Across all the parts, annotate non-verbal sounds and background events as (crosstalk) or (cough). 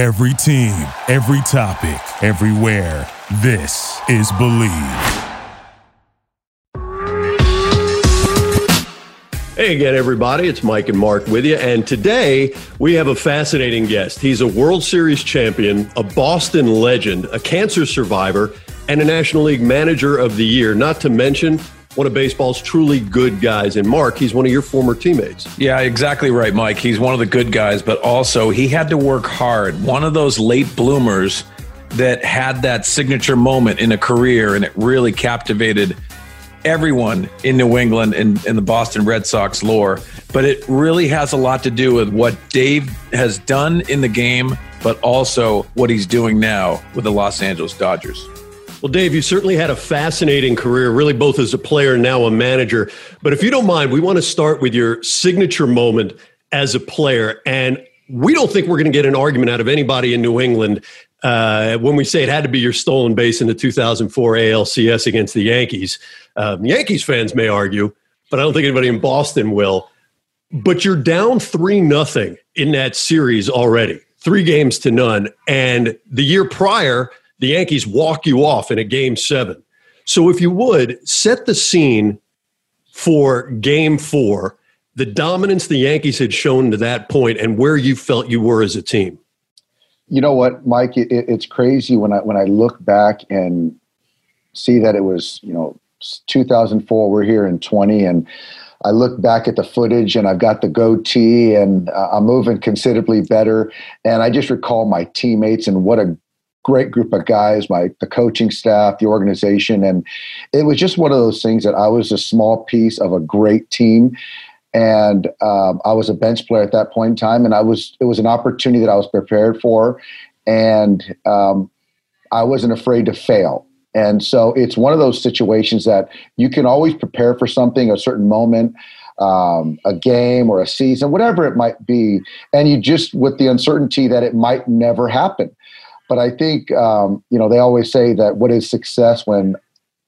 Every team, every topic, everywhere. This is Believe. Hey again, everybody. It's Mike and Mark with you. And today we have a fascinating guest. He's a World Series champion, a Boston legend, a cancer survivor, and a National League Manager of the Year, not to mention one of baseball's truly good guys. And Mark, he's one of your former teammates. Yeah, exactly right, Mike. He's one of the good guys, but also he had to work hard. One of those late bloomers that had that signature moment in a career, and it really captivated everyone in New England and, in the Boston Red Sox lore. But it really has a lot to do with what Dave has done in the game, but also what he's doing now with the Los Angeles Dodgers. Well, Dave, you certainly had a fascinating career, really both as a player and now a manager. But if you don't mind, we want to start with your signature moment as a player. And we don't think we're going to get an argument out of anybody in New England uh, when we say it had to be your stolen base in the 2004 ALCS against the Yankees. Um, Yankees fans may argue, but I don't think anybody in Boston will. But you're down three nothing in that series already, three games to none. And the year prior, the Yankees walk you off in a game seven. So if you would set the scene for game four, the dominance the Yankees had shown to that point, and where you felt you were as a team. You know what, Mike? It, it's crazy when I when I look back and see that it was you know 2004. We're here in 20, and I look back at the footage, and I've got the goatee, and uh, I'm moving considerably better. And I just recall my teammates and what a great group of guys, my the coaching staff, the organization, and it was just one of those things that I was a small piece of a great team. And um, I was a bench player at that point in time, and I was it was an opportunity that I was prepared for, and um, I wasn't afraid to fail. And so it's one of those situations that you can always prepare for something, a certain moment, um, a game or a season, whatever it might be. And you just, with the uncertainty that it might never happen. But I think, um, you know, they always say that what is success when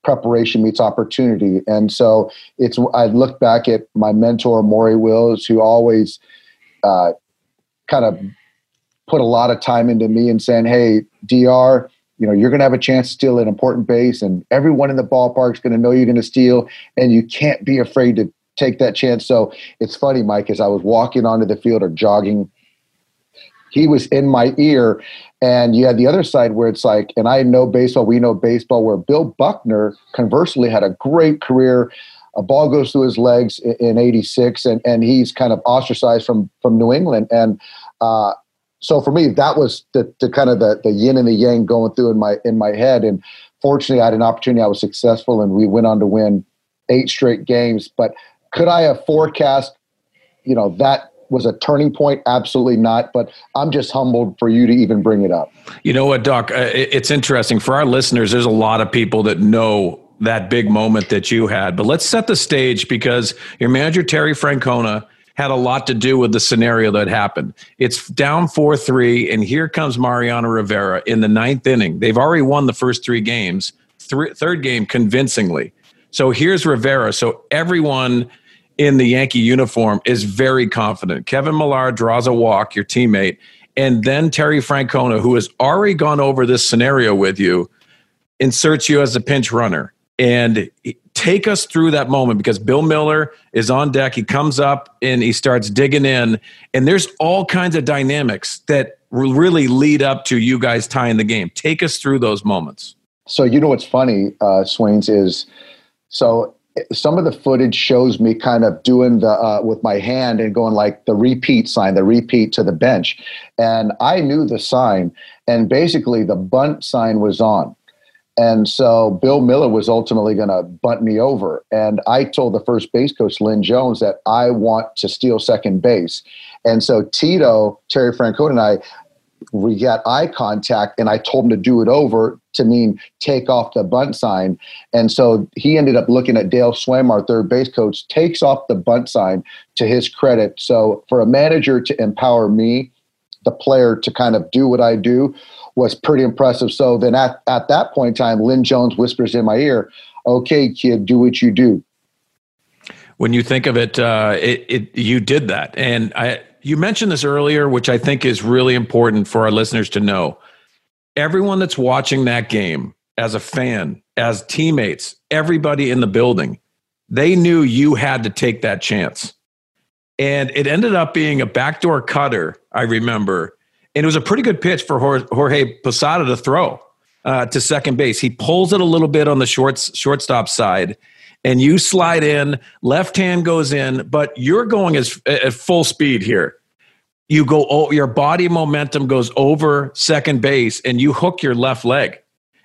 preparation meets opportunity. And so it's, I look back at my mentor, Maury Wills, who always uh, kind of put a lot of time into me and saying, hey, DR, you know, you're going to have a chance to steal an important base, and everyone in the ballpark is going to know you're going to steal, and you can't be afraid to take that chance. So it's funny, Mike, as I was walking onto the field or jogging, he was in my ear. And you had the other side where it's like, and I know baseball, we know baseball, where Bill Buckner conversely had a great career. A ball goes through his legs in, in 86, and, and he's kind of ostracized from, from New England. And uh, so for me, that was the, the kind of the, the yin and the yang going through in my in my head. And fortunately, I had an opportunity. I was successful, and we went on to win eight straight games. But could I have forecast? You know that was a turning point. Absolutely not. But I'm just humbled for you to even bring it up. You know what, Doc? Uh, it's interesting for our listeners. There's a lot of people that know that big moment that you had. But let's set the stage because your manager Terry Francona had a lot to do with the scenario that happened. It's down 4 3, and here comes Mariano Rivera in the ninth inning. They've already won the first three games, three, third game convincingly. So here's Rivera. So everyone in the Yankee uniform is very confident. Kevin Millar draws a walk, your teammate, and then Terry Francona, who has already gone over this scenario with you, inserts you as a pinch runner. And take us through that moment because Bill Mueller is on deck. He comes up and he starts digging in, and there's all kinds of dynamics that really lead up to you guys tying the game. Take us through those moments. So you know what's funny, uh, Swains, is so some of the footage shows me kind of doing the uh, with my hand and going like the repeat sign, the repeat to the bench, and I knew the sign, and basically the bunt sign was on. And so Bill Mueller was ultimately going to bunt me over. And I told the first base coach, Lynn Jones, that I want to steal second base. And so Tito, Terry Francona, and I, we got eye contact, and I told him to do it over to mean take off the bunt sign. And so he ended up looking at Dale Sveum, our third base coach, takes off the bunt sign to his credit. So for a manager to empower me, the player to kind of do what I do, was pretty impressive. So then at, at that point in time, Lynn Jones whispers in my ear, okay, kid, do what you do. When you think of it, uh, it, it, you did that. And I, You mentioned this earlier, which I think is really important for our listeners to know. Everyone that's watching that game as a fan, as teammates, everybody in the building, they knew you had to take that chance. And it ended up being a backdoor cutter, I remember. And it was a pretty good pitch for Jorge Posada to throw uh, to second base. He pulls it a little bit on the short, shortstop side, and you slide in. Left hand goes in, but you're going as, at full speed here. You go, your body momentum goes over second base, and you hook your left leg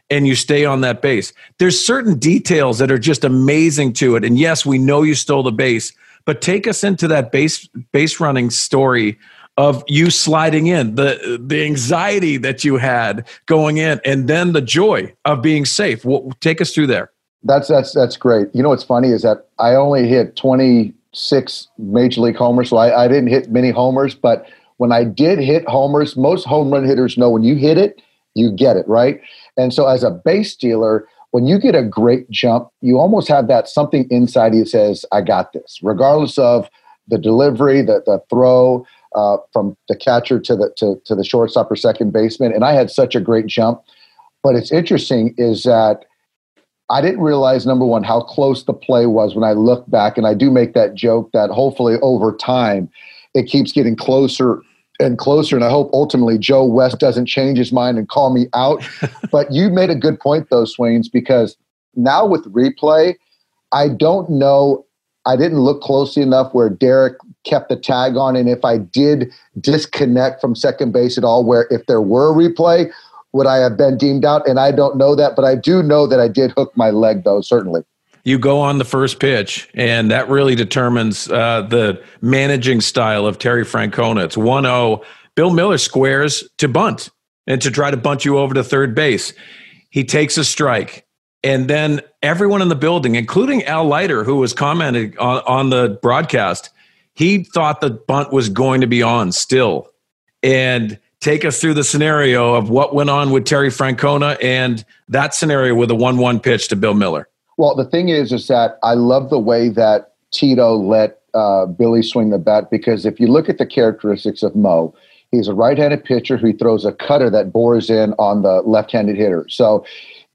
and you stay on that base. There's certain details that are just amazing to it. And yes, we know you stole the base, but take us into that base base running story of you sliding in, the the anxiety that you had going in, and then the joy of being safe. take us through there. That's that's that's great. You know what's funny is that I only hit 26 major league homers, so I, I didn't hit many homers. But when I did hit homers, most home run hitters know when you hit it, you get it right. And so as a base stealer, when you get a great jump, you almost have that something inside you says, I got this, regardless of the delivery, the, the throw uh, from the catcher to the, to, to the shortstop or second baseman. And I had such a great jump. But it's interesting is that I didn't realize, number one, how close the play was when I look back. And I do make that joke that hopefully over time, it keeps getting closer and closer. And I hope ultimately Joe West doesn't change his mind and call me out. (laughs) but you made a good point, though, Swains, because now with replay, I don't know. I didn't look closely enough where Derek kept the tag on. And if I did disconnect from second base at all, where if there were a replay, would I have been deemed out? And I don't know that, but I do know that I did hook my leg, though, certainly you go on the first pitch, and that really determines uh, the managing style of Terry Francona. It's 1 0. Bill Mueller squares to bunt and to try to bunt you over to third base. He takes a strike. And then everyone in the building, including Al Leiter, who was commenting on, on the broadcast, he thought the bunt was going to be on still. And take us through the scenario of what went on with Terry Francona and that scenario with a 1 1 pitch to Bill Mueller. Well, the thing is, is that I love the way that Tito let uh, Billy swing the bat because if you look at the characteristics of Mo, he's a right-handed pitcher who throws a cutter that bores in on the left-handed hitter. So,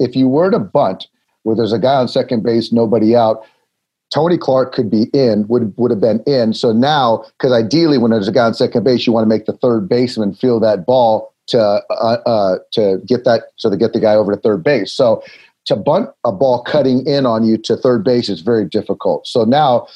if you were to bunt where there's a guy on second base, nobody out, Tony Clark could be in, would would have been in. So now, because ideally, when there's a guy on second base, you want to make the third baseman feel that ball to uh, uh, to get that so to get the guy over to third base. So to bunt a ball cutting in on you to third base is very difficult. So now,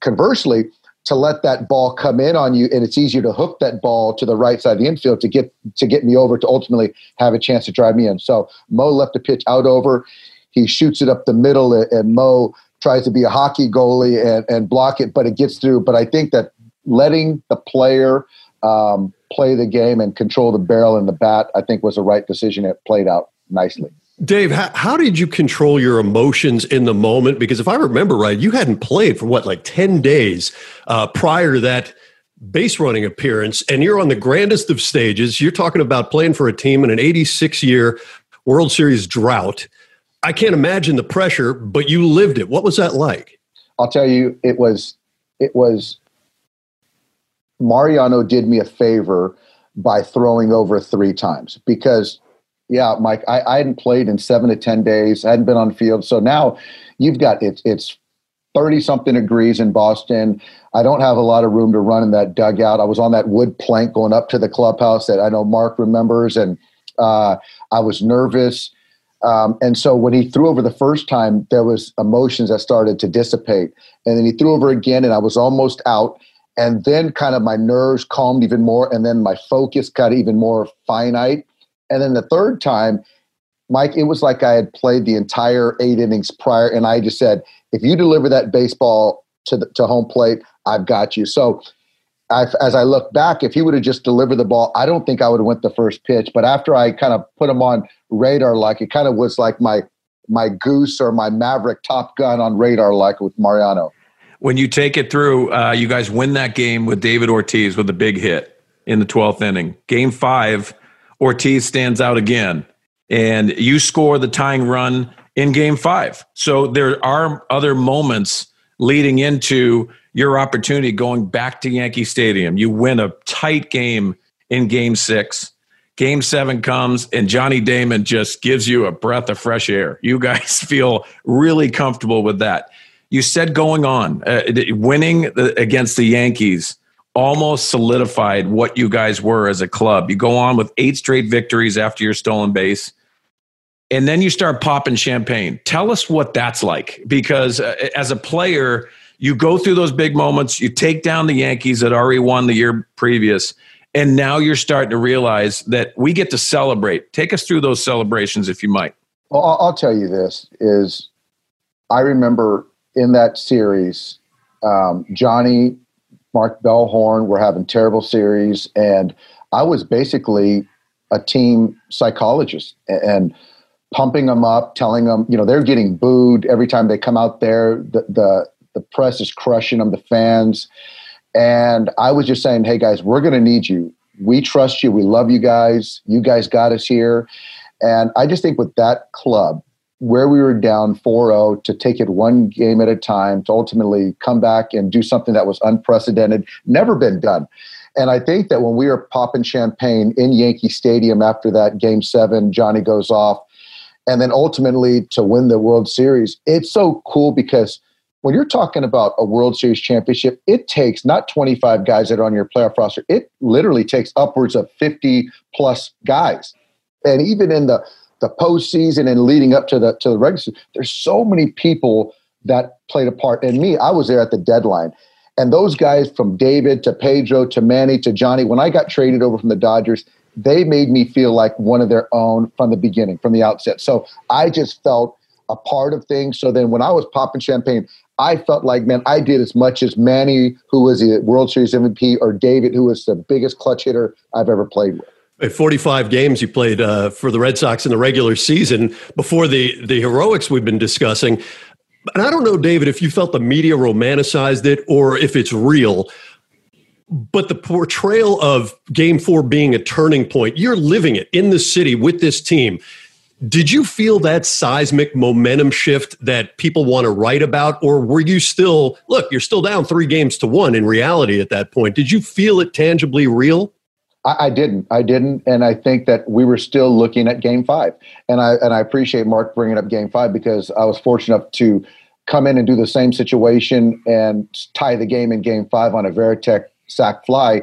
conversely, to let that ball come in on you, and it's easier to hook that ball to the right side of the infield to get to get me over to ultimately have a chance to drive me in. So Mo left the pitch out over. He shoots it up the middle, and Mo tries to be a hockey goalie and, and block it, but it gets through. But I think that letting the player um, play the game and control the barrel and the bat, I think was the right decision. It played out nicely. Dave, how, how, did you control your emotions in the moment? Because if I remember right, you hadn't played for what, like 10 days uh, prior to that base running appearance, and you're on the grandest of stages. You're talking about playing for a team in an 86 year World Series drought. I can't imagine the pressure, but you lived it. What was that like? I'll tell you, it was, it was, Mariano did me a favor by throwing over three times because yeah, Mike, I, I hadn't played in seven to 10 days. I hadn't been on field. So now you've got it's, it's 30 something degrees in Boston. I don't have a lot of room to run in that dugout. I was on that wood plank going up to the clubhouse that I know Mark remembers. And uh, I was nervous. Um, and so when he threw over the first time, there was emotions that started to dissipate. And then he threw over again, and I was almost out. And then kind of my nerves calmed even more, and then my focus got even more finite. And then the third time, Mike, it was like I had played the entire eight innings prior, and I just said, if you deliver that baseball to the, to home plate, I've got you. So, I, as I look back, if he would have just delivered the ball, I don't think I would have went the first pitch. But after I kind of put him on radar, like it kind of was like my my goose or my Maverick Top Gun on radar, like with Mariano. When you take it through, uh, you guys win that game with David Ortiz with a big hit in the twelfth inning. Game five Ortiz stands out again, and you score the tying run in game five. So there are other moments leading into your opportunity going back to Yankee Stadium. You win a tight game in game six. Game seven comes, and Johnny Damon just gives you a breath of fresh air. You guys (laughs) feel really comfortable with that. You said going on, uh, winning against the Yankees almost solidified what you guys were as a club. You go on with eight straight victories after your stolen base and then you start popping champagne. Tell us what that's like because uh, as a player, you go through those big moments, you take down the Yankees that already won the year previous, and now you're starting to realize that we get to celebrate. Take us through those celebrations if you might. Well, I'll tell you this is I remember in that series, um, Johnny, Mark Bellhorn were having terrible series, and I was basically a team psychologist and pumping them up, telling them, you know, they're getting booed every time they come out there. The the the press is crushing them, the fans. And I was just saying, hey guys, we're going to need you. We trust you. We love you guys. You guys got us here. And I just think with that club, where we were down 4-0 to take it one game at a time to ultimately come back and do something that was unprecedented never been done and i think that when we were popping champagne in yankee stadium after that game seven johnny goes off and then ultimately to win the World Series. It's so cool because when you're talking about a World Series championship, it takes not 25 guys that are on your playoff roster. It literally takes upwards of 50 plus guys. And even in the the postseason and leading up to the to the regular season, there's so many people that played a part. And me, I was there at the deadline. And those guys from David to Pedro to Manny to Johnny, when I got traded over from the Dodgers, they made me feel like one of their own from the beginning, from the outset. So I just felt a part of things. So then when I was popping champagne, I felt like, man, I did as much as Manny, who was the World Series MVP, or David, who was the biggest clutch hitter I've ever played with. At 45 games you played uh, for the Red Sox in the regular season before the, the heroics we've been discussing. And I don't know, David, if you felt the media romanticized it or if it's real. But the portrayal of game four being a turning point, you're living it in the city with this team. Did you feel that seismic momentum shift that people want to write about? Or were you still, look, you're still down three games to one in reality at that point? Did you feel it tangibly real? I, I didn't. I didn't. And I think that we were still looking at game five. And I, and I appreciate Mark bringing up game five because I was fortunate enough to come in and do the same situation and tie the game in game five on a Varitek sack fly.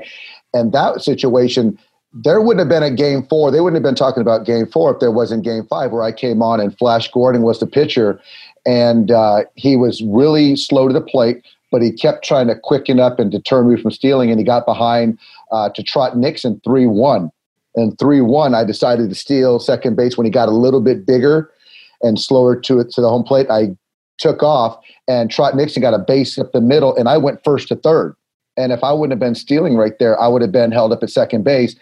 And that situation, there wouldn't have been a game four. They wouldn't have been talking about game four if there wasn't game five, where I came on and Flash Gordon was the pitcher. And uh, he was really slow to the plate, but he kept trying to quicken up and deter me from stealing. And he got behind uh, to Trot Nixon 3 1. And 3 1, I decided to steal second base when he got a little bit bigger and slower to it to the home plate. I took off, and Trot Nixon got a base up the middle, and I went first to third. And if I wouldn't have been stealing right there, I would have been held up at second base.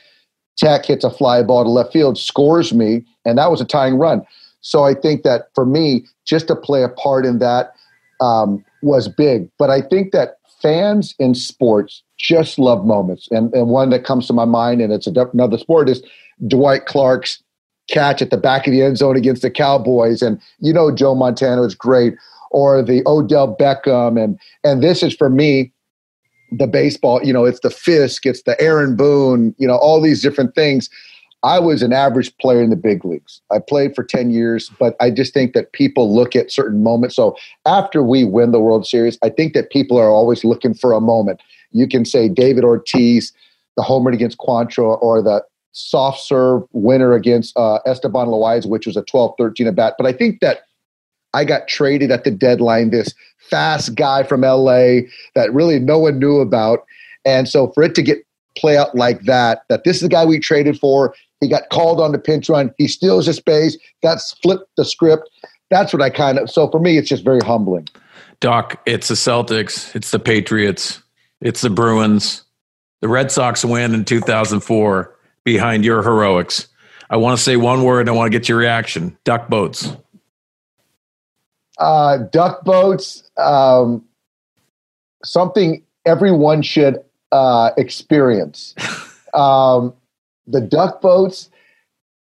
Tek hits a fly ball to left field, scores me, and that was a tying run. So I think that for me, just to play a part in that um, was big. But I think that fans in sports just love moments. And, and one that comes to my mind, and it's another sport, is Dwight Clark's catch at the back of the end zone against the Cowboys. And you know Joe Montana is great, or the Odell Beckham. And and this is for me the baseball, you know, it's the Fisk, it's the Aaron Boone, you know, all these different things. I was an average player in the big leagues. I played for 10 years, but I just think that people look at certain moments. So after we win the World Series, I think that people are always looking for a moment. You can say David Ortiz, the homer against Quantrill, or the soft serve winner against uh, Esteban Loaiza, which was a 12 13 at bat. But I think that I got traded at the deadline, this fast guy from LA that really no one knew about. And so for it to get play out like that, that this is the guy we traded for, he got called on the pinch run, he steals his space, that's flipped the script. That's what I kind of so for me it's just very humbling. Doc, it's the Celtics, it's the Patriots, it's the Bruins. The Red Sox win in 2004 behind your heroics. I want to say one word. And I want to get your reaction. Duck boats uh, duck boats, um, something everyone should uh, experience. (laughs) Um, the duck boats,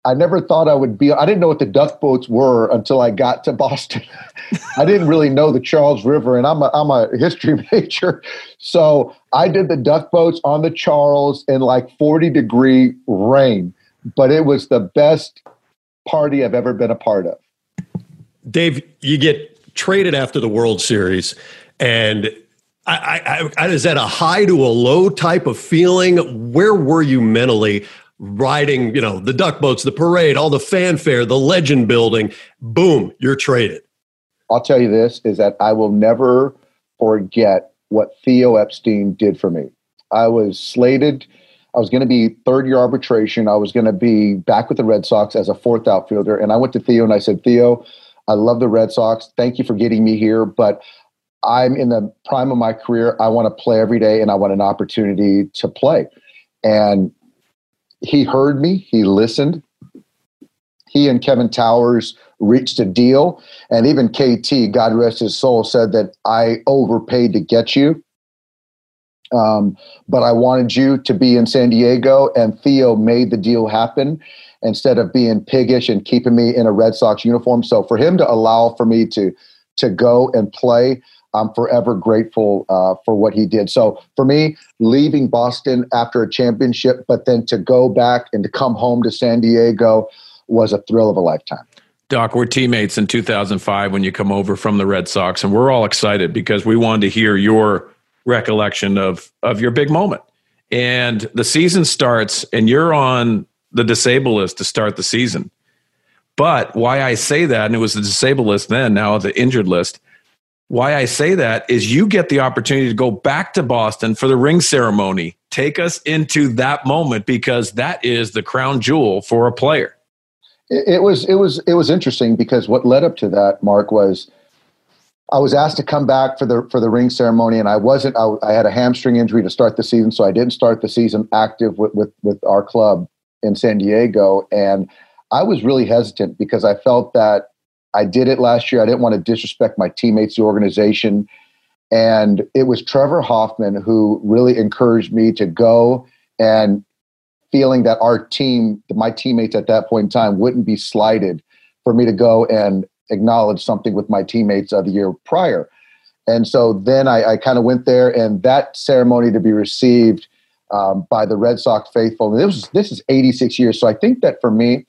I never thought I would be. I didn't know what the duck boats were until I got to Boston. (laughs) I didn't really know the Charles River, and I'm a, I'm a history (laughs) major, so I did the duck boats on the Charles in like 40 degree rain. But it was the best party I've ever been a part of. Dave, you get traded after the World Series, and I, I, I, is that a high to a low type of feeling? Where were you mentally riding, you know, the duck boats, the parade, all the fanfare, the legend building? Boom, you're traded. I'll tell you this is that I will never forget what Theo Epstein did for me. I was slated. I was going to be third year arbitration. I was going to be back with the Red Sox as a fourth outfielder. And I went to Theo and I said, Theo, I love the Red Sox. Thank you for getting me here. But I'm in the prime of my career. I want to play every day and I want an opportunity to play. And he heard me, he listened. He and Kevin Towers reached a deal. And even KT, God rest his soul, said that I overpaid to get you. Um, but I wanted you to be in San Diego, and Theo made the deal happen instead of being piggish and keeping me in a Red Sox uniform. So for him to allow for me to to go and play, I'm forever grateful uh, for what he did. So for me, leaving Boston after a championship, but then to go back and to come home to San Diego was a thrill of a lifetime. Doc, we're teammates in 2005 when you come over from the Red Sox, and we're all excited because we wanted to hear your recollection of of your big moment. And the season starts, and you're on the disabled list to start the season. But why I say that, and it was the disabled list then, now the injured list why I say that is you get the opportunity to go back to Boston for the ring ceremony. Take us into that moment because that is the crown jewel for a player. It was it was it was interesting because what led up to that, Mark, was I was asked to come back for the for the ring ceremony, and I wasn't. I, I had a hamstring injury to start the season, so I didn't start the season active with with, with our club in San Diego, and I was really hesitant because I felt that I did it last year. I didn't want to disrespect my teammates, the organization. And it was Trevor Hoffman who really encouraged me to go and feeling that our team, my teammates at that point in time, wouldn't be slighted for me to go and acknowledge something with my teammates of the year prior. And so then I, I kind of went there, and that ceremony to be received um, by the Red Sox faithful. And this was this is 86 years. So I think that for me,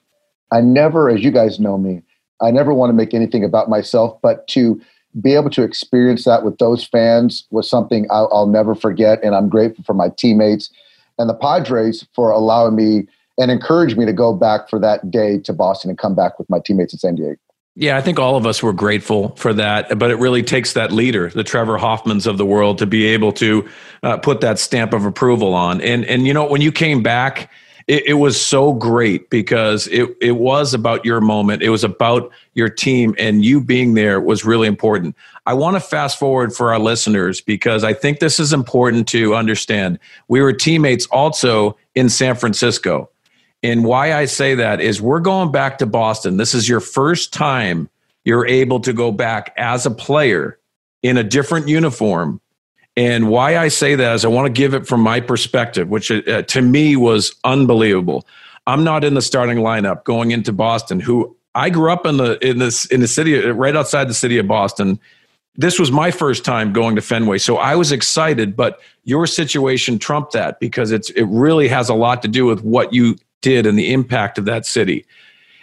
I never, as you guys know me, I never want to make anything about myself, but to be able to experience that with those fans was something I'll, I'll, never forget. And I'm grateful for my teammates and the Padres for allowing me and encouraged me to go back for that day to Boston and come back with my teammates in San Diego. Yeah, I think all of us were grateful for that, but it really takes that leader, the Trevor Hoffmans of the world, to be able to uh, put that stamp of approval on. And and you know, when you came back, it, it, was so great because it, it was about your moment. It was about your team, and you being there was really important. I want to fast forward for our listeners because I think this is important to understand. We were teammates also in San Francisco. And why I say that is we're going back to Boston. This is your first time you're able to go back as a player in a different uniform and why I say that is I want to give it from my perspective, which uh, to me was unbelievable. I'm not in the starting lineup going into Boston, who I grew up in the in this in the city right outside the city of Boston. This was my first time going to Fenway, so I was excited. But your situation trumped that because it's it really has a lot to do with what you did and the impact of that city.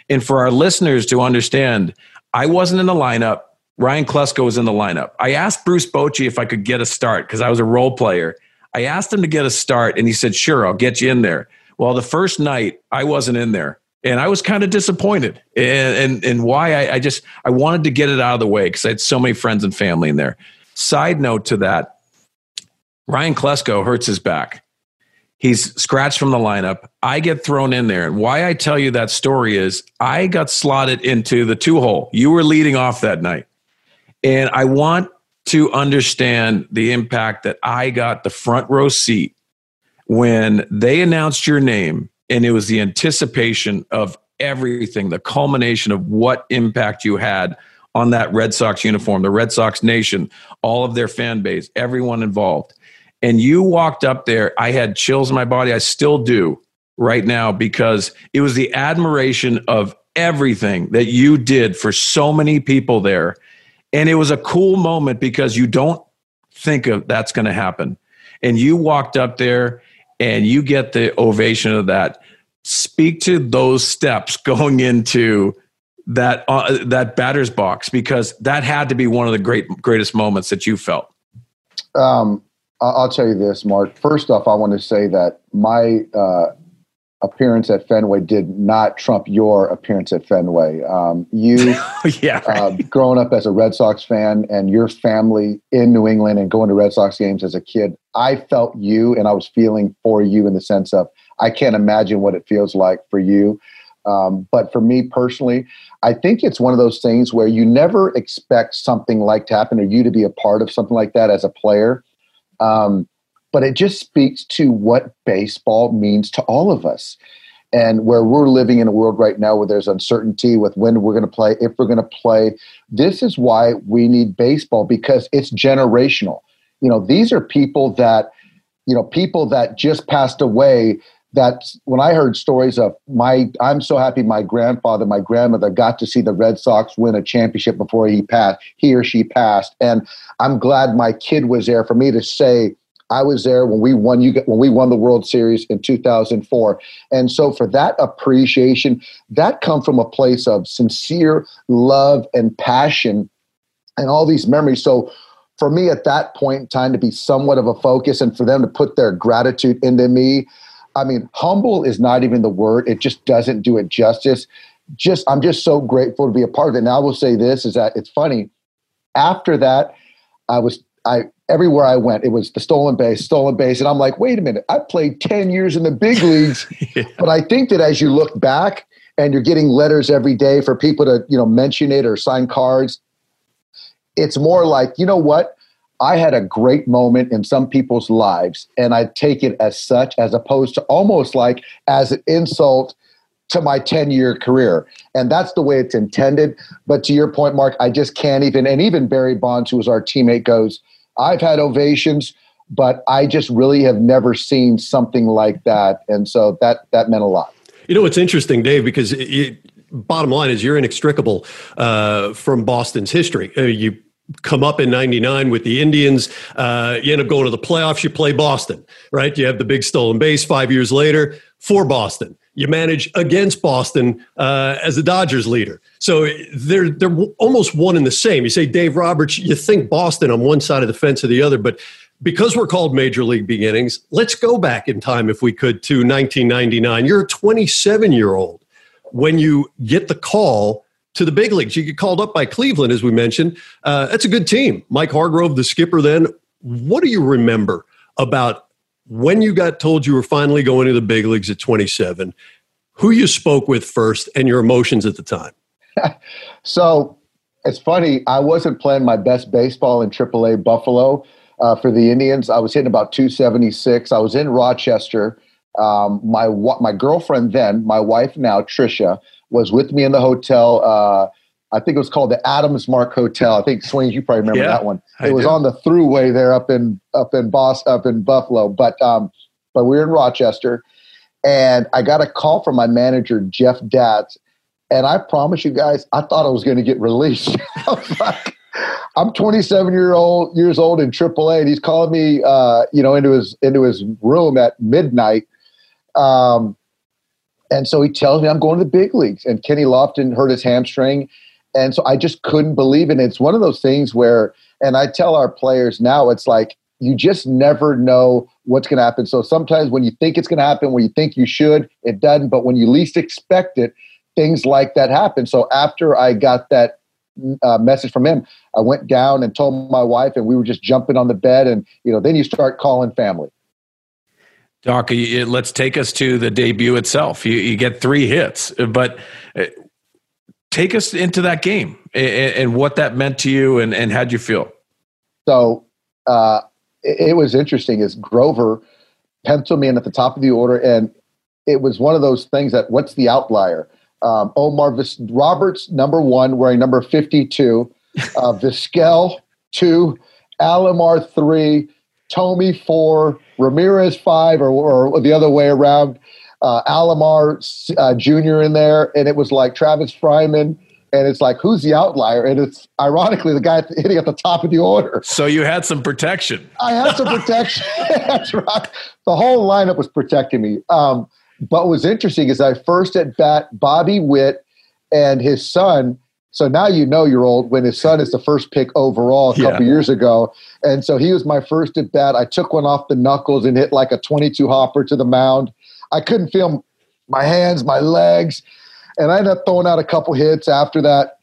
And for our listeners to understand, I wasn't in the lineup. Ryan Klesko was in the lineup. I asked Bruce Bochy if I could get a start because I was a role player. I asked him to get a start, and he said, "Sure, I'll get you in there." Well, the first night I wasn't in there, and I was kind of disappointed. And and, and why I, I just I wanted to get it out of the way because I had so many friends and family in there. Side note to that, Ryan Klesko hurts his back. He's scratched from the lineup. I get thrown in there. And why I tell you that story is I got slotted into the two hole. You were leading off that night. And I want to understand the impact that I got the front row seat when they announced your name and it was the anticipation of everything, the culmination of what impact you had on that Red Sox uniform, the Red Sox nation, all of their fan base, everyone involved. And you walked up there, I had chills in my body, I still do, right now because it was the admiration of everything that you did for so many people there. And it was a cool moment because you don't think of that's going to happen. And you walked up there and you get the ovation of that. Speak to those steps going into that uh, that batter's box because that had to be one of the great greatest moments that you felt. Um, I'll tell you this, Mark. First off, I want to say that my uh, appearance at Fenway did not trump your appearance at Fenway. Um, you, (laughs) yeah, right. uh, growing up as a Red Sox fan and your family in New England and going to Red Sox games as a kid, I felt you and I was feeling for you in the sense of I can't imagine what it feels like for you. Um, but for me personally, I think it's one of those things where you never expect something like to happen or you to be a part of something like that as a player. Um, but it just speaks to what baseball means to all of us. And where we're living in a world right now where there's uncertainty with when we're going to play, if we're going to play, this is why we need baseball because it's generational. You know, these are people that, you know, people that just passed away. That when I heard stories of my, I'm so happy my grandfather, my grandmother got to see the Red Sox win a championship before he passed, he or she passed. And I'm glad my kid was there for me to say, I was there when we won you when we won the World Series in 2004. And so for that appreciation, that come from a place of sincere love and passion and all these memories. So for me at that point in time to be somewhat of a focus and for them to put their gratitude into me, I mean, humble is not even the word. It just doesn't do it justice. Just I'm just so grateful to be a part of it. Now I will say this is that it's funny. After that, I was I everywhere I went, it was the stolen base, stolen base. And I'm like, wait a minute, I played 10 years in the big (laughs) leagues. yeah. But I think that as you look back and you're getting letters every day for people to, you know, mention it or sign cards, it's more like, you know what? I had a great moment in some people's lives, and I take it as such, as opposed to almost like as an insult to my 10 year career. And that's the way it's intended. But to your point, Mark, I just can't even, and even Barry Bonds, who was our teammate, goes, I've had ovations, but I just really have never seen something like that. And so that, that meant a lot. You know, it's interesting, Dave, because it, bottom line is you're inextricable uh, from Boston's history. Uh, you come up in 99 with the Indians. Uh, you end up going to the playoffs. You play Boston, right? You have the big stolen base five years later for Boston. You manage against Boston uh, as the Dodgers leader. So they're, they're almost one and the same. You say Dave Roberts, you think Boston on one side of the fence or the other, but because we're called Major League Beginnings, let's go back in time, if we could, to 1999. You're a 27 year old when you get the call to the big leagues. You get called up by Cleveland, as we mentioned. Uh, that's a good team. Mike Hargrove, the skipper, then. What do you remember about when you got told you were finally going to the big leagues at 27? Who you spoke with first and your emotions at the time? (laughs) so it's funny. I wasn't playing my best baseball in AAA Buffalo uh, for the Indians. I was hitting about 276. I was in Rochester. Um, my my girlfriend then, my wife now, Trisha, was with me in the hotel. Uh, I think it was called the Adams Mark Hotel. I think Swings, you probably remember yeah, that one. It I was do. on the throughway there up in up in Boss up in Buffalo. But um, but we were in Rochester, and I got a call from my manager Jeff Datz, and I promise you guys, I thought I was going to get released. (laughs) I was like, I'm 27 year old years old in AAA, and he's calling me, uh, you know, into his into his room at midnight. Um, and so he tells me I'm going to the big leagues. And Kenny Lofton hurt his hamstring. And so I just couldn't believe it. It's one of those things where, and I tell our players now, it's like you just never know what's going to happen. So sometimes when you think it's going to happen, when you think you should, it doesn't. But when you least expect it, things like that happen. So after I got that uh, message from him, I went down and told my wife, and we were just jumping on the bed. And, you know, then you start calling family. Doc, let's take us to the debut itself. You, you get three hits, but uh, take us into that game and, and, what that meant to you and, and how'd you feel? So uh, it, was interesting is Grover penciled me in at the top of the order and it was one of those things that what's the outlier? Um, Omar Vis- Roberts, number one, wearing number 52, uh, Vizquel, two, Alomar, three, Thome, four, Ramirez, five, or, or the other way around. uh, Alomar uh, Jr. in there, and it was like Travis Fryman. And it's like, who's the outlier? And it's ironically the guy hitting at the top of the order. So you had some protection. I had some protection. (laughs) That's right. The whole lineup was protecting me. Um, but what was interesting is I first at bat Bobby Witt and his son so now you know you're old when his son is the first pick overall a couple yeah. years ago. And so he was my first at bat. I took one off the knuckles and hit like a 22 hopper to the mound. I couldn't feel my hands, my legs. And I ended up throwing out a couple hits after that.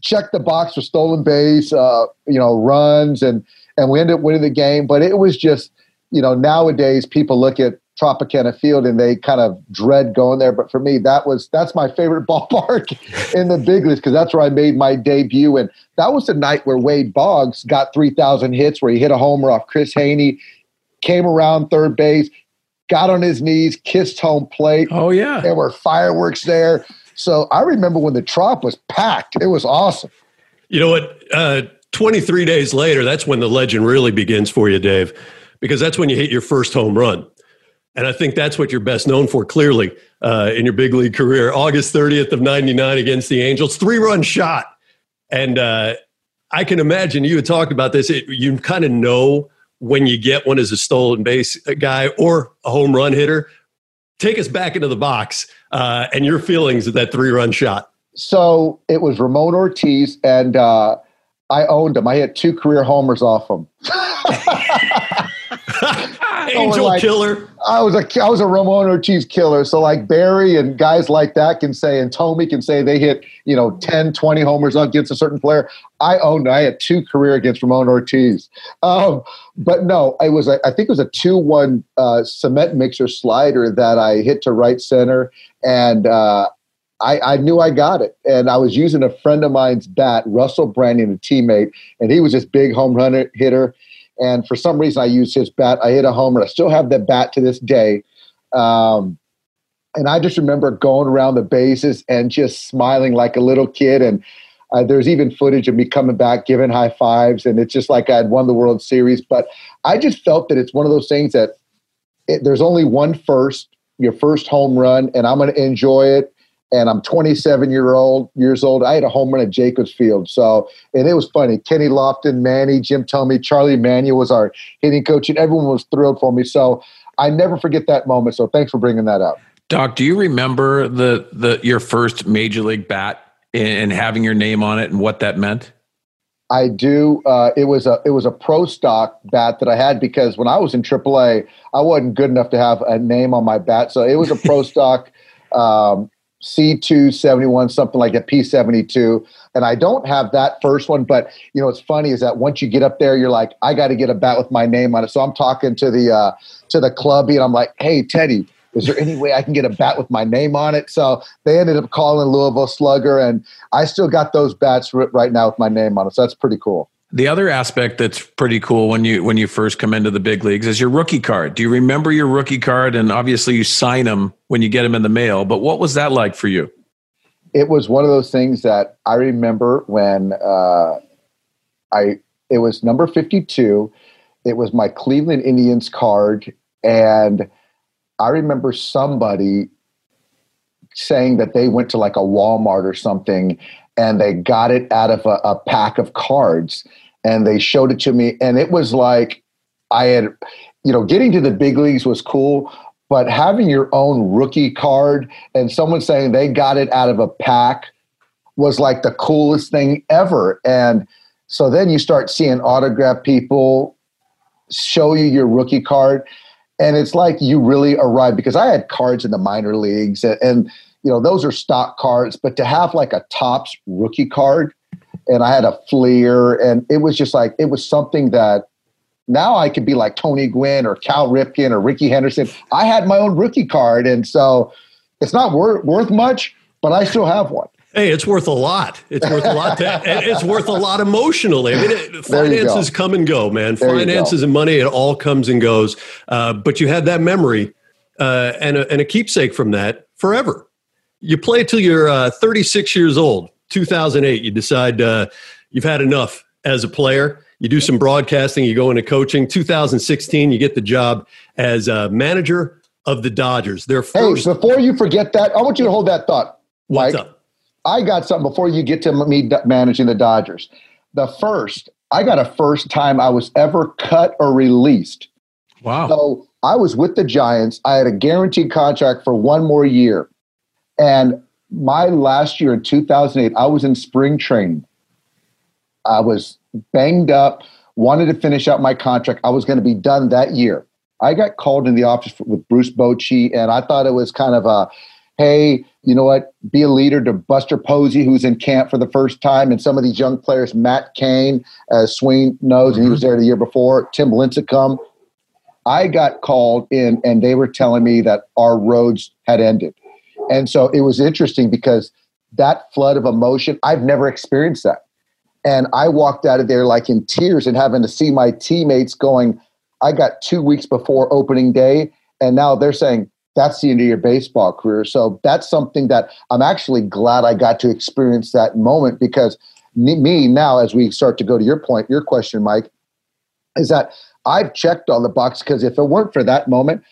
Checked the box for stolen base, uh, you know, runs, and and we ended up winning the game. But it was just, you know, nowadays people look at Tropicana Field and they kind of dread going there. But for me, that was that's my favorite (laughs) ballpark in the big leagues because that's where I made my debut. And that was the night where Wade Boggs got 3,000 hits, where he hit a homer off Chris Haney, came around third base, got on his knees, kissed home plate. Oh, yeah. There were fireworks there. So I remember when the Trop was packed. It was awesome. You know what? Uh, 23 days later, that's when the legend really begins for you, Dave, because that's when you hit your first home run. And I think that's what you're best known for, clearly, uh, in your big league career. August 30th of 99 against the Angels, three run shot. And uh, I can imagine you had talked about this. It, you kind of know when you get one as a stolen base guy or a home run hitter. Take us back into the box uh, and your feelings of that three run shot. So it was Ramon Ortiz, and uh, I owned him. I had two career homers off him. (laughs) Angel like, killer. I was a I was a Ramon Ortiz killer. So like Barry and guys like that can say, and Thome can say they hit you know 10, 20 homers against a certain player. I owned. I had two career against Ramon Ortiz. Um, but no, I was a, I think it was a two one uh, cement mixer slider that I hit to right center, and uh, I, I, knew I got it. And I was using a friend of mine's bat, Russell Branyan, a teammate, and he was this big home run hitter. And for some reason, I used his bat. I hit a homer. I still have that bat to this day. Um, and I just remember going around the bases and just smiling like a little kid. And uh, there's even footage of me coming back, giving high fives, and it's just like I had won the World Series. But I just felt that it's one of those things that it, there's only one first, your first home run, and I'm going to enjoy it and I'm 27 year old years old. I had a home run at Jacobs Field. So, and it was funny. Kenny Lofton, Manny, Jim Thome, Charlie Manuel was our hitting coach, and everyone was thrilled for me. So, I never forget that moment. So, thanks for bringing that up. Doc, do you remember the the your first major league bat and having your name on it and what that meant? I do. Uh, it was a it was a pro stock bat that I had because when I was in AAA, I wasn't good enough to have a name on my bat, so it was a pro (laughs) stock. Um, C271, something like a P72. And I don't have that first one, but you know, what's funny is that once you get up there, you're like, I got to get a bat with my name on it. So I'm talking to the, uh, to the clubby and I'm like, Hey, Teddy, is there any way I can get a bat with my name on it? So they ended up calling Louisville Slugger and I still got those bats right now with my name on it. So that's pretty cool. The other aspect that's pretty cool when you when you first come into the big leagues is your rookie card. Do you remember your rookie card? And obviously, you sign them when you get them in the mail. But what was that like for you? It was one of those things that I remember when uh, I it was number fifty two. It was my Cleveland Indians card, and I remember somebody saying that they went to like a Walmart or something and they got it out of a, a pack of cards and they showed it to me and it was like i had you know getting to the big leagues was cool but having your own rookie card and someone saying they got it out of a pack was like the coolest thing ever. And so then you start seeing autograph people show you your rookie card and it's like you really arrived because i had cards in the minor leagues and, and you know those are stock cards but to have like a Topps rookie card and I had a Fleer, and it was just like it was something that now I could be like Tony Gwynn or Cal Ripken or Rickey Henderson. I had my own rookie card, and so it's not worth worth much, but I still have one. Hey, it's worth a lot. It's worth a lot. To, (laughs) it's worth a lot emotionally. I mean, it, finances come and go, man. There finances and money, it all comes and goes. Uh, but you had that memory uh, and, a, and a keepsake from that forever. You play till you're uh, 36 years old. 2008, you decide uh, you've had enough as a player. You do some broadcasting, you go into coaching. 2016, you get the job as a manager of the Dodgers. Their Hey, first. before you forget that, I want you to hold that thought. what's Mike. up? I got something before you get to me managing the Dodgers. The first, I got a first time I was ever cut or released. Wow. So I was with the Giants. I had a guaranteed contract for one more year. And my last year in 2008, I was in spring training. I was banged up, wanted to finish out my contract. I was going to be done that year. I got called in the office with Bruce Bochy, and I thought it was kind of a, hey, you know what, be a leader to Buster Posey, who's in camp for the first time, and some of these young players, Matt Cain, as uh, Swain knows, and he was mm-hmm. there the year before, Tim Lincecum. I got called in, and they were telling me that our roads had ended. And so it was interesting because that flood of emotion, I've never experienced that. And I walked out of there like in tears and having to see my teammates going, I got two weeks before opening day, and now they're saying, that's the end of your baseball career. So that's something that I'm actually glad I got to experience that moment because me- now, as we start to go to your point, your question, Mike, is that I've checked all the boxes because if it weren't for that moment,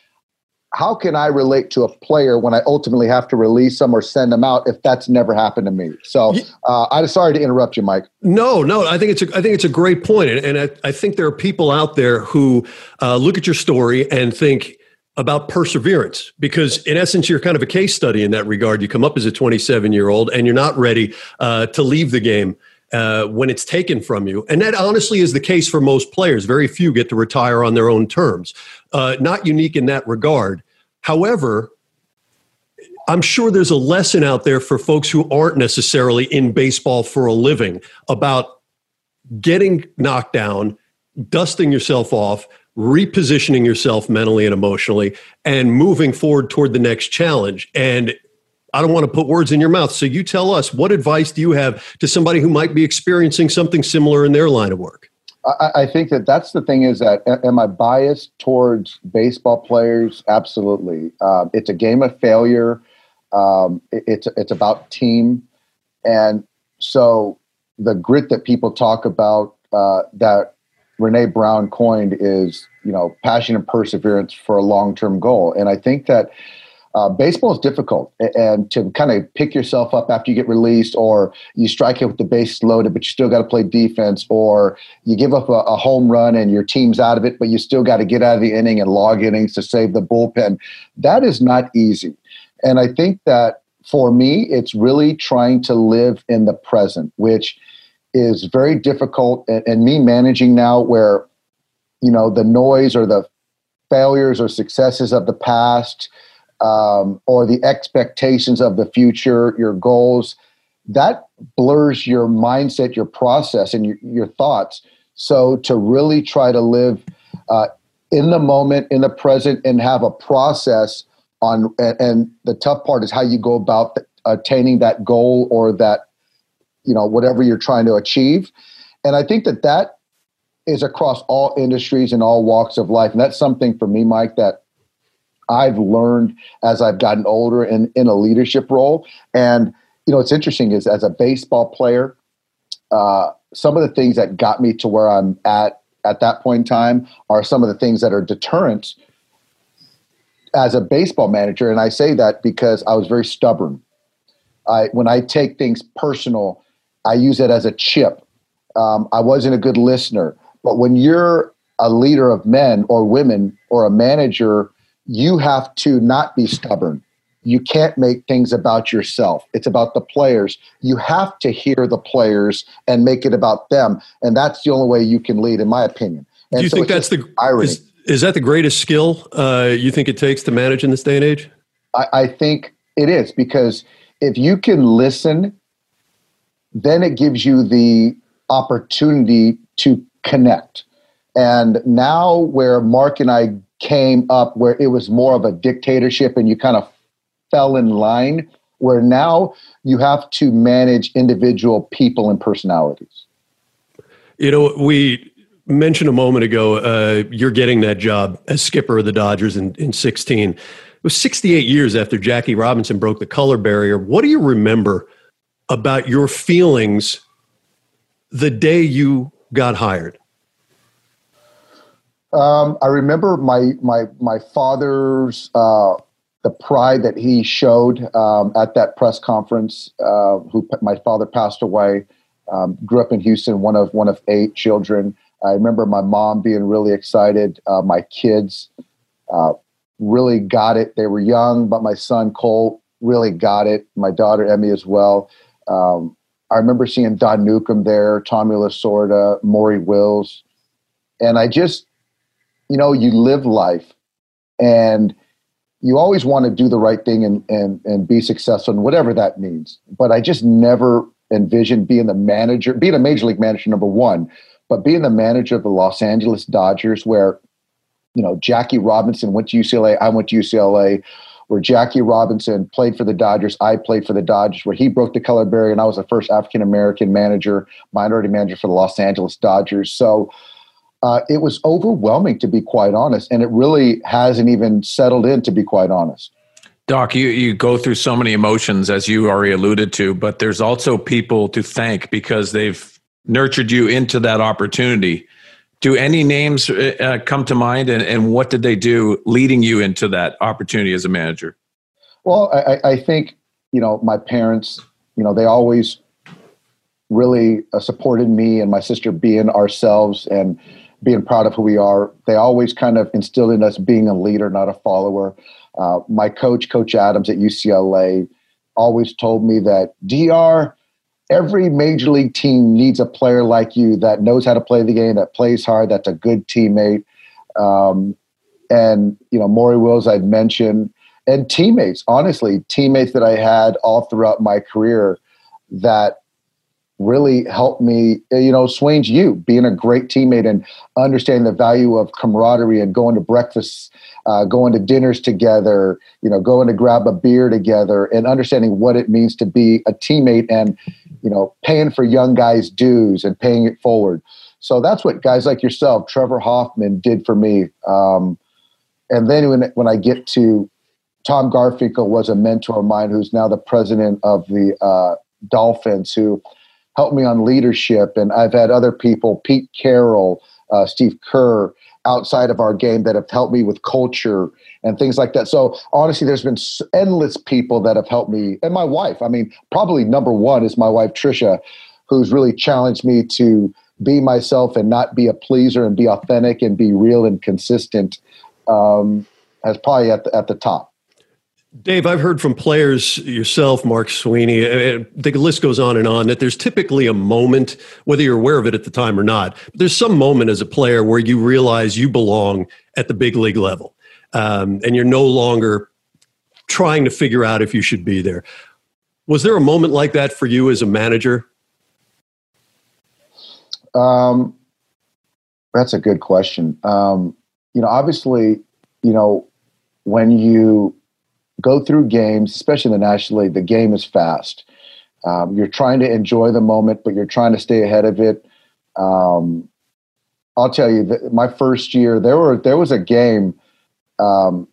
how can I relate to a player when I ultimately have to release them or send them out if that's never happened to me? So uh, I'm sorry to interrupt you, Mike. No, no, I think it's a, I think it's a great point, and, and I, I think there are people out there who uh, look at your story and think about perseverance because in essence you're kind of a case study in that regard you come up as a 27 year old and you're not ready uh, to leave the game uh, when it's taken from you. And that honestly is the case for most players. Very few get to retire on their own terms. Uh, not unique in that regard. However I'm sure there's a lesson out there for folks who aren't necessarily in baseball for a living about getting knocked down, dusting yourself off, repositioning yourself mentally and emotionally, and moving forward toward the next challenge. And I don't want to put words in your mouth. So you tell us what advice do you have to somebody who might be experiencing something similar in their line of work? I, I think that that's the thing is that am I biased towards baseball players? Absolutely. Um, it's a game of failure. Um, it, it's it's about team, and so the grit that people talk about uh, that Brené Brown coined is you know passion and perseverance for a long term goal, and I think that. Uh, baseball is difficult, and to kind of pick yourself up after you get released, or you strike it with the base loaded, but you still got to play defense, or you give up a, a, home run and your team's out of it, but you still got to get out of the inning and log innings to save the bullpen. That is not easy. And I think that for me, it's really trying to live in the present, which is very difficult. And, and me managing now where, you know, the noise or the failures or successes of the past um, or the expectations of the future, your goals, that blurs your mindset, your process, and your, your thoughts. So to really try to live uh, in the moment, in the present, and have a process on, and, and the tough part is how you go about attaining that goal or that, you know, whatever you're trying to achieve. And I think that that is across all industries and all walks of life. And that's something for me, Mike, that I've learned as I've gotten older and in a leadership role. And you know, what's interesting is as a baseball player, uh, some of the things that got me to where I'm at at that point in time are some of the things that are deterrents as a baseball manager. And I say that because I was very stubborn. I when I take things personal, I use it as a chip. Um, I wasn't a good listener, but when you're a leader of men or women or a manager you have to not be stubborn. You can't make things about yourself. It's about the players. You have to hear the players and make it about them. And that's the only way you can lead, in my opinion. And Do you so think that's the irony? Is, is that the greatest skill uh, you think it takes to manage in this day and age? I, I think it is because if you can listen, then it gives you the opportunity to connect. And now, where Mark and I came up, where it was more of a dictatorship and you kind of fell in line, where now you have to manage individual people and personalities. You know, we mentioned a moment ago uh, you're getting that job as skipper of the Dodgers in, in 16. It was 68 years after Jackie Robinson broke the color barrier. What do you remember about your feelings the day you got hired? Um, I remember my my my father's uh, the pride that he showed um, at that press conference. Uh, who my father passed away. Um, grew up in Houston, one of one of eight children. I remember my mom being really excited. Uh, my kids uh, really got it. They were young, but my son Cole really got it. My daughter Emmy as well. Um, I remember seeing Don Newcombe there, Tommy Lasorda, Maury Wills, and I just, you know, you live life, and you always want to do the right thing and and and be successful, and whatever that means. But I just never envisioned being the manager, being a major league manager, number one, but being the manager of the Los Angeles Dodgers, where you know Jackie Robinson went to UCLA, I went to UCLA where Jackie Robinson played for the Dodgers. I played for the Dodgers, where he broke the color barrier, and I was the first African American manager, minority manager for the Los Angeles Dodgers. So uh, it was overwhelming, to be quite honest, and it really hasn't even settled in, to be quite honest. Doc, you, you go through so many emotions, as you already alluded to, but there's also people to thank because they've nurtured you into that opportunity do any names uh, uh, come to mind and, and what did they do leading you into that opportunity as a manager well I, I think you know my parents you know they always really uh, supported me and my sister being ourselves and being proud of who we are they always kind of instilled in us being a leader not a follower uh, my coach coach adams at ucla always told me that dr every major league team needs a player like you that knows how to play the game, that plays hard, that's a good teammate. Um, and, you know, Maury Wills, I'd mentioned, and teammates, honestly, teammates that I had all throughout my career that really helped me, you know, Swain's you being a great teammate and understanding the value of camaraderie and going to breakfast, uh, going to dinners together, you know, going to grab a beer together and understanding what it means to be a teammate and, you know, paying for young guys' dues and paying it forward. So that's what guys like yourself, Trevor Hoffman, did for me. Um, and then when when I get to Tom Garfinkel was a mentor of mine, who's now the president of the uh, Dolphins, who helped me on leadership. And I've had other people, Pete Carroll, uh, Steve Kerr, outside of our game that have helped me with culture and things like that. So honestly, there's been endless people that have helped me, and my wife. I mean, probably number one is my wife Trisha, who's really challenged me to be myself and not be a pleaser and be authentic and be real and consistent. Um, as probably at the, at the top. Dave, I've heard from players, yourself, Mark Sweeney, the list goes on and on, that there's typically a moment, whether you're aware of it at the time or not, there's some moment as a player where you realize you belong at the big league level um, and you're no longer trying to figure out if you should be there. Was there a moment like that for you as a manager? Um, that's a good question. Um, you know, obviously, you know, when you go through games, especially in the National League, the game is fast. Um, you're trying to enjoy the moment, but you're trying to stay ahead of it. Um, I'll tell you, that my first year, there were there was a game um,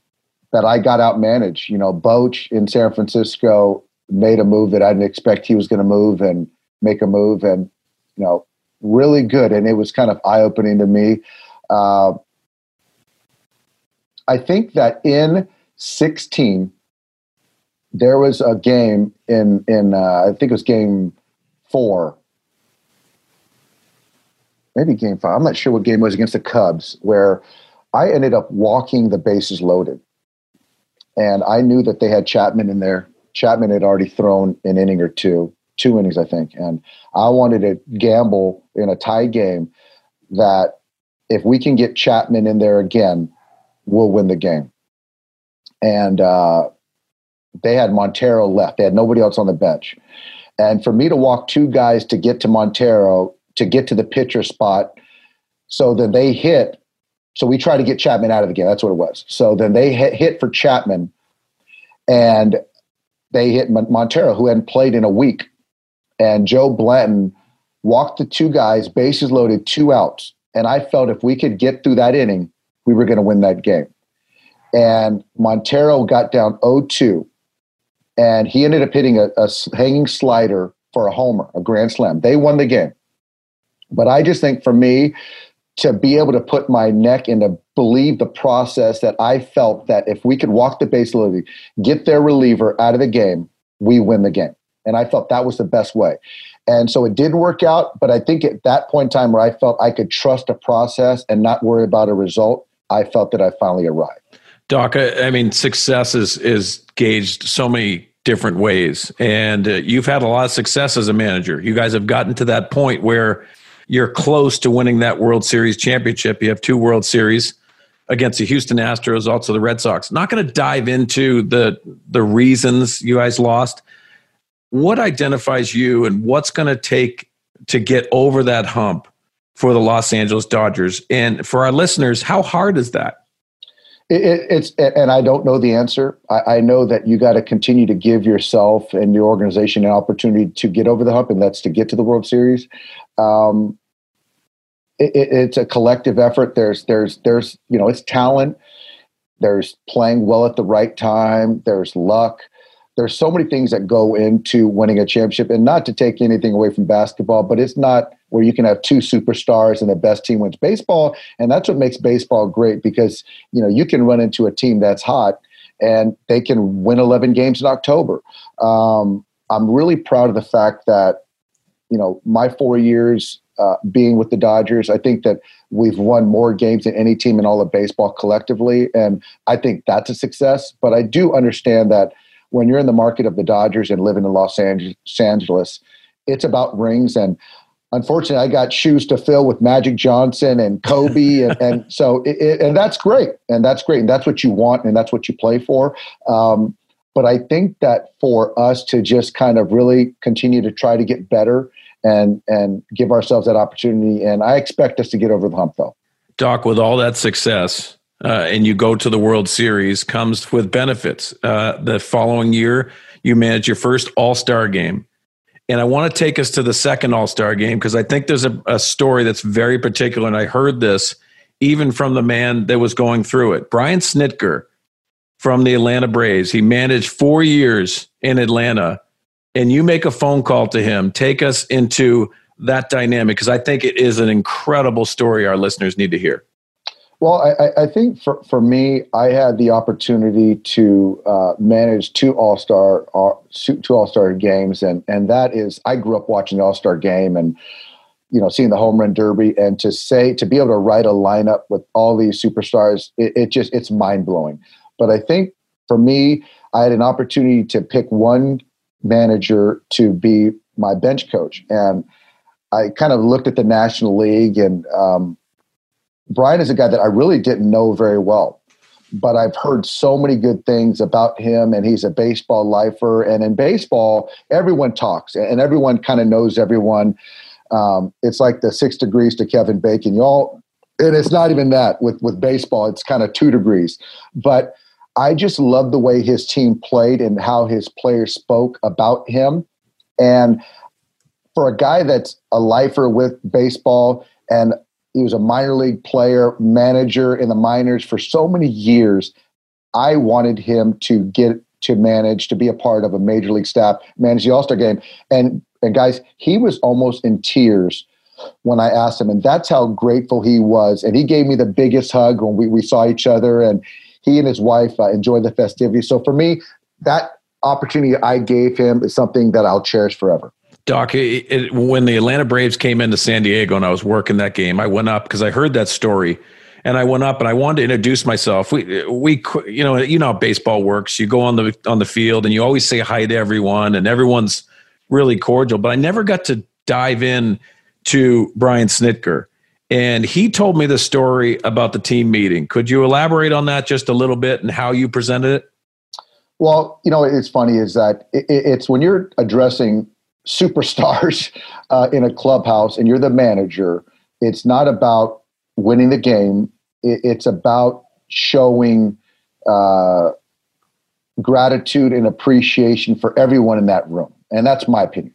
that I got out managed. You know, Boch in San Francisco made a move that I didn't expect he was going to move and make a move, and you know, really good. And it was kind of eye opening to me. Uh, I think that in 16, there was a game in in uh, I think it was game four, maybe game five. I'm not sure what game was against the Cubs where I ended up walking the bases loaded. And I knew that they had Chapman in there. Chapman had already thrown an inning or two, two innings, I think. And I wanted to gamble in a tie game that if we can get Chapman in there again, we'll win the game. And uh, they had Montero left. They had nobody else on the bench. And for me to walk two guys to get to Montero, to get to the pitcher spot, so that they hit so we tried to get Chapman out of the game. That's what it was. So then they hit, hit for Chapman, and they hit Montero, who hadn't played in a week. And Joe Blanton walked the two guys, bases loaded, two outs. And I felt if we could get through that inning, we were going to win that game. And Montero got down 0 2, and he ended up hitting a, a hanging slider for a homer, a grand slam. They won the game. But I just think for me, to be able to put my neck and to believe the process that I felt that if we could walk the base little, get their reliever out of the game, we win the game. And I felt that was the best way. And so it did work out, but I think at that point in time where I felt I could trust a process and not worry about a result, I felt that I finally arrived. Doc, I, mean, success is is gauged so many different ways, and uh, you've had a lot of success as a manager. You guys have gotten to that point where you're close to winning that World Series championship. You have two World Series against the Houston Astros, also the Red Sox. Not going to dive into the the reasons you guys lost. What identifies you, and what's going to take to get over that hump for the Los Angeles Dodgers? And for our listeners, how hard is that? It, it's and I don't know the answer. I, I know that you got to continue to give yourself and your organization an opportunity to get over the hump, and that's to get to the World Series. Um, it, it's a collective effort. There's there's there's you know it's talent. There's playing well at the right time. There's luck. There's so many things that go into winning a championship, and not to take anything away from basketball, but it's not where you can have two superstars and the best team wins baseball, and that's what makes baseball great because you know you can run into a team that's hot and they can win 11 games in October. Um, I'm really proud of the fact that you know my four years uh, being with the Dodgers. I think that we've won more games than any team in all of baseball collectively, and I think that's a success. But I do understand that when you're in the market of the Dodgers and living in Los Angeles, it's about rings. And unfortunately, I got shoes to fill with Magic Johnson and Kobe, (laughs) and, and so it, it, and that's great, and that's great, and that's what you want, and that's what you play for. Um, but I think that for us to just kind of really continue to try to get better and and give ourselves that opportunity, and I expect us to get over the hump, though. Doc, with all that success, uh, and you go to the World Series comes with benefits. Uh, the following year, you manage your first All Star game. And I want to take us to the second All Star game because I think there's a, a, story that's very particular. And I heard this even from the man that was going through it. Brian Snitker from the Atlanta Braves. He managed four years in Atlanta. And you make a phone call to him. Take us into that dynamic because I think it is an incredible story our listeners need to hear. Well, I, I, think for, for me, I had the opportunity to uh, manage two All Star uh, two All Star games, and and that is I grew up watching the All Star game and you know seeing the home run derby, and to say to be able to write a lineup with all these superstars, it, it just it's mind blowing. But I think for me, I had an opportunity to pick one manager to be my bench coach, and I kind of looked at the National League and. Um, Brian is a guy that I really didn't know very well, but I've heard so many good things about him, and he's a baseball lifer. And in baseball, everyone talks, and everyone kind of knows everyone. Um, it's like the six degrees to Kevin Bacon. You all, and it's not even that with with baseball. It's kind of two degrees, but. I just love the way his team played and how his players spoke about him. And for a guy that's a lifer with baseball and he was a minor league player, manager in the minors for so many years. I wanted him to get to manage, to be a part of a major league staff, manage the All Star game. And and guys, he was almost in tears when I asked him, and that's how grateful he was. And he gave me the biggest hug when we, we saw each other, and he and his wife uh, enjoyed the festivities. So for me, that opportunity I gave him is something that I'll cherish forever. Doc, it, it, when the Atlanta Braves came into San Diego and I was working that game, I went up because I heard that story, and I went up and I wanted to introduce myself. We we you know you know how baseball works. You go on the on the field and you always say hi to everyone, and everyone's really cordial. But I never got to dive in to Brian Snitker, and he told me the story about the team meeting. Could you elaborate on that just a little bit and how you presented it? Well, you know, it's funny is that it, it's when you're addressing superstars (laughs) uh, in a clubhouse and you're the manager, it's not about winning the game. it's about showing uh, gratitude and appreciation for everyone in that room. And that's my opinion.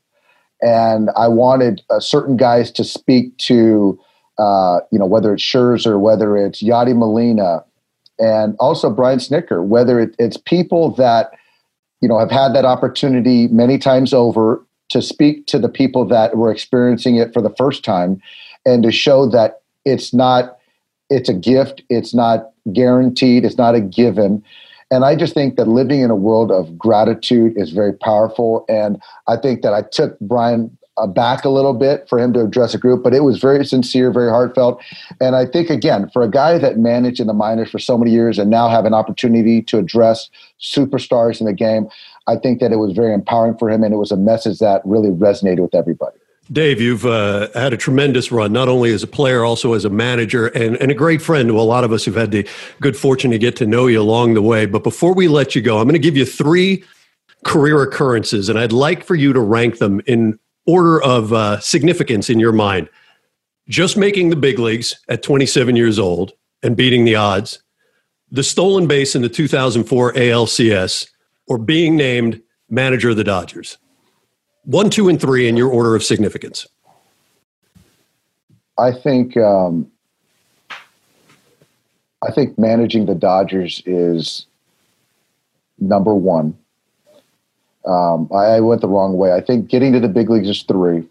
And I wanted uh, certain guys to speak to, uh, you know, whether it's Scherzer, whether it's Yadi Molina, and also Brian Snitker, whether it, it's people that, you know, have had that opportunity many times over to speak to the people that were experiencing it for the first time and to show that it's not it's a gift. It's not guaranteed. It's not a given. And I just think that living in a world of gratitude is very powerful. And I think that I took Brian uh, back a little bit for him to address a group, but it was very sincere, very heartfelt. And I think, again, for a guy that managed in the minors for so many years and now have an opportunity to address superstars in the game, I think that it was very empowering for him. And it was a message that really resonated with everybody. Dave, you've uh, had a tremendous run, not only as a player, also as a manager, and, and a great friend to a lot of us who've had the good fortune to get to know you along the way. But before we let you go, I'm going to give you three career occurrences, and I'd like for you to rank them in order of uh, significance in your mind. Just making the big leagues at 27 years old and beating the odds, the stolen base in the 2004 ALCS, or being named manager of the Dodgers. One, two, and three in your order of significance. I think um, I think managing the Dodgers is number one. Um, I, I, went the wrong way. I think getting to the big leagues is three.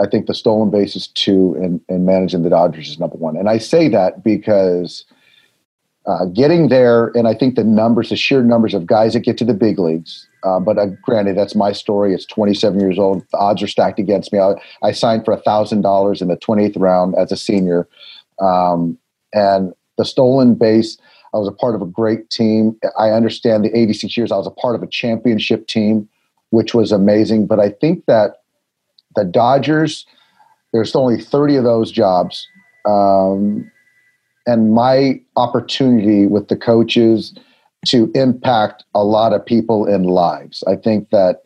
I think the stolen base is two, and, and managing the Dodgers is number one. And I say that because uh, getting there, and I think the numbers, the sheer numbers of guys that get to the big leagues. Uh, but uh, granted, that's my story. It's 27 years old. The odds are stacked against me. I, I signed for thousand dollars in the 28th round as a senior, um, and the stolen base. I was a part of a great team. I understand the 86 years. I was a part of a championship team, which was amazing. But I think that the Dodgers, there's only 30 of those jobs. Um, and my opportunity with the coaches to impact a lot of people in lives. I think that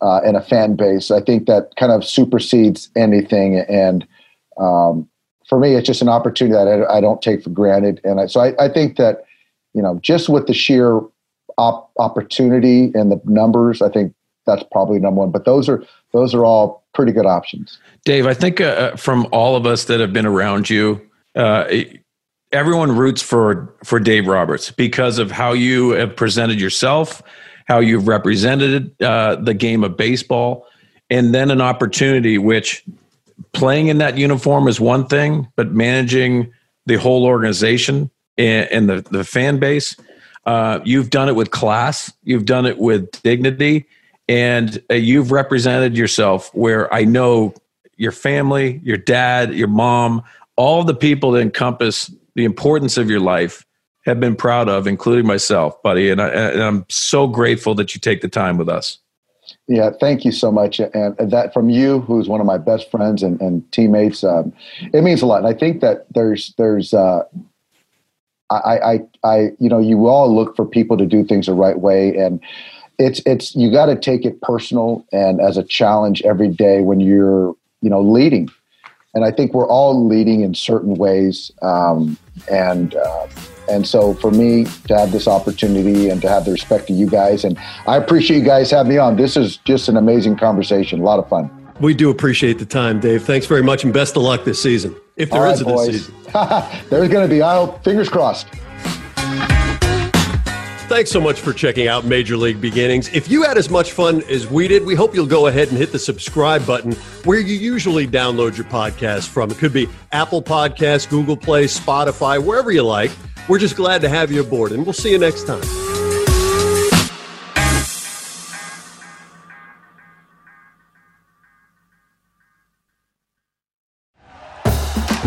uh, in a fan base, I think that kind of supersedes anything. And um, for me, it's just an opportunity that I, I don't take for granted. And I, so I, I, think that, you know, just with the sheer op- opportunity and the numbers, I think that's probably number one. But those are those are all pretty good options. Dave, I think uh, from all of us that have been around you, uh, everyone roots for for Dave Roberts because of how you have presented yourself, how you've represented uh, the game of baseball, and then an opportunity which playing in that uniform is one thing, but managing the whole organization and, and the, the fan base, uh, you've done it with class, you've done it with dignity, and uh, you've represented yourself where I know your family, your dad, your mom, all the people that encompass the importance of your life have been proud of, including myself, buddy. And, I, am so grateful that you take the time with us. Yeah, thank you so much. And that from you, who's one of my best friends and, and teammates, um, it means a lot. And I think that there's there's uh, I, I I you know you all look for people to do things the right way, and it's it's you got to take it personal and as a challenge every day when you're you know leading and I think we're all leading in certain ways. Um, and uh, and so for me to have this opportunity and to have the respect to you guys, and I appreciate you guys having me on. This is just an amazing conversation, a lot of fun. We do appreciate the time, Dave. Thanks very much, and best of luck this season, if there is a this season. (laughs) There's going to be. I hope. Fingers crossed. Thanks so much for checking out Major League Beginnings. If you had as much fun as we did, we hope you'll go ahead and hit the subscribe button where you usually download your podcast from. It could be Apple Podcasts, Google Play, Spotify, wherever you like. We're just glad to have you aboard, and we'll see you next time.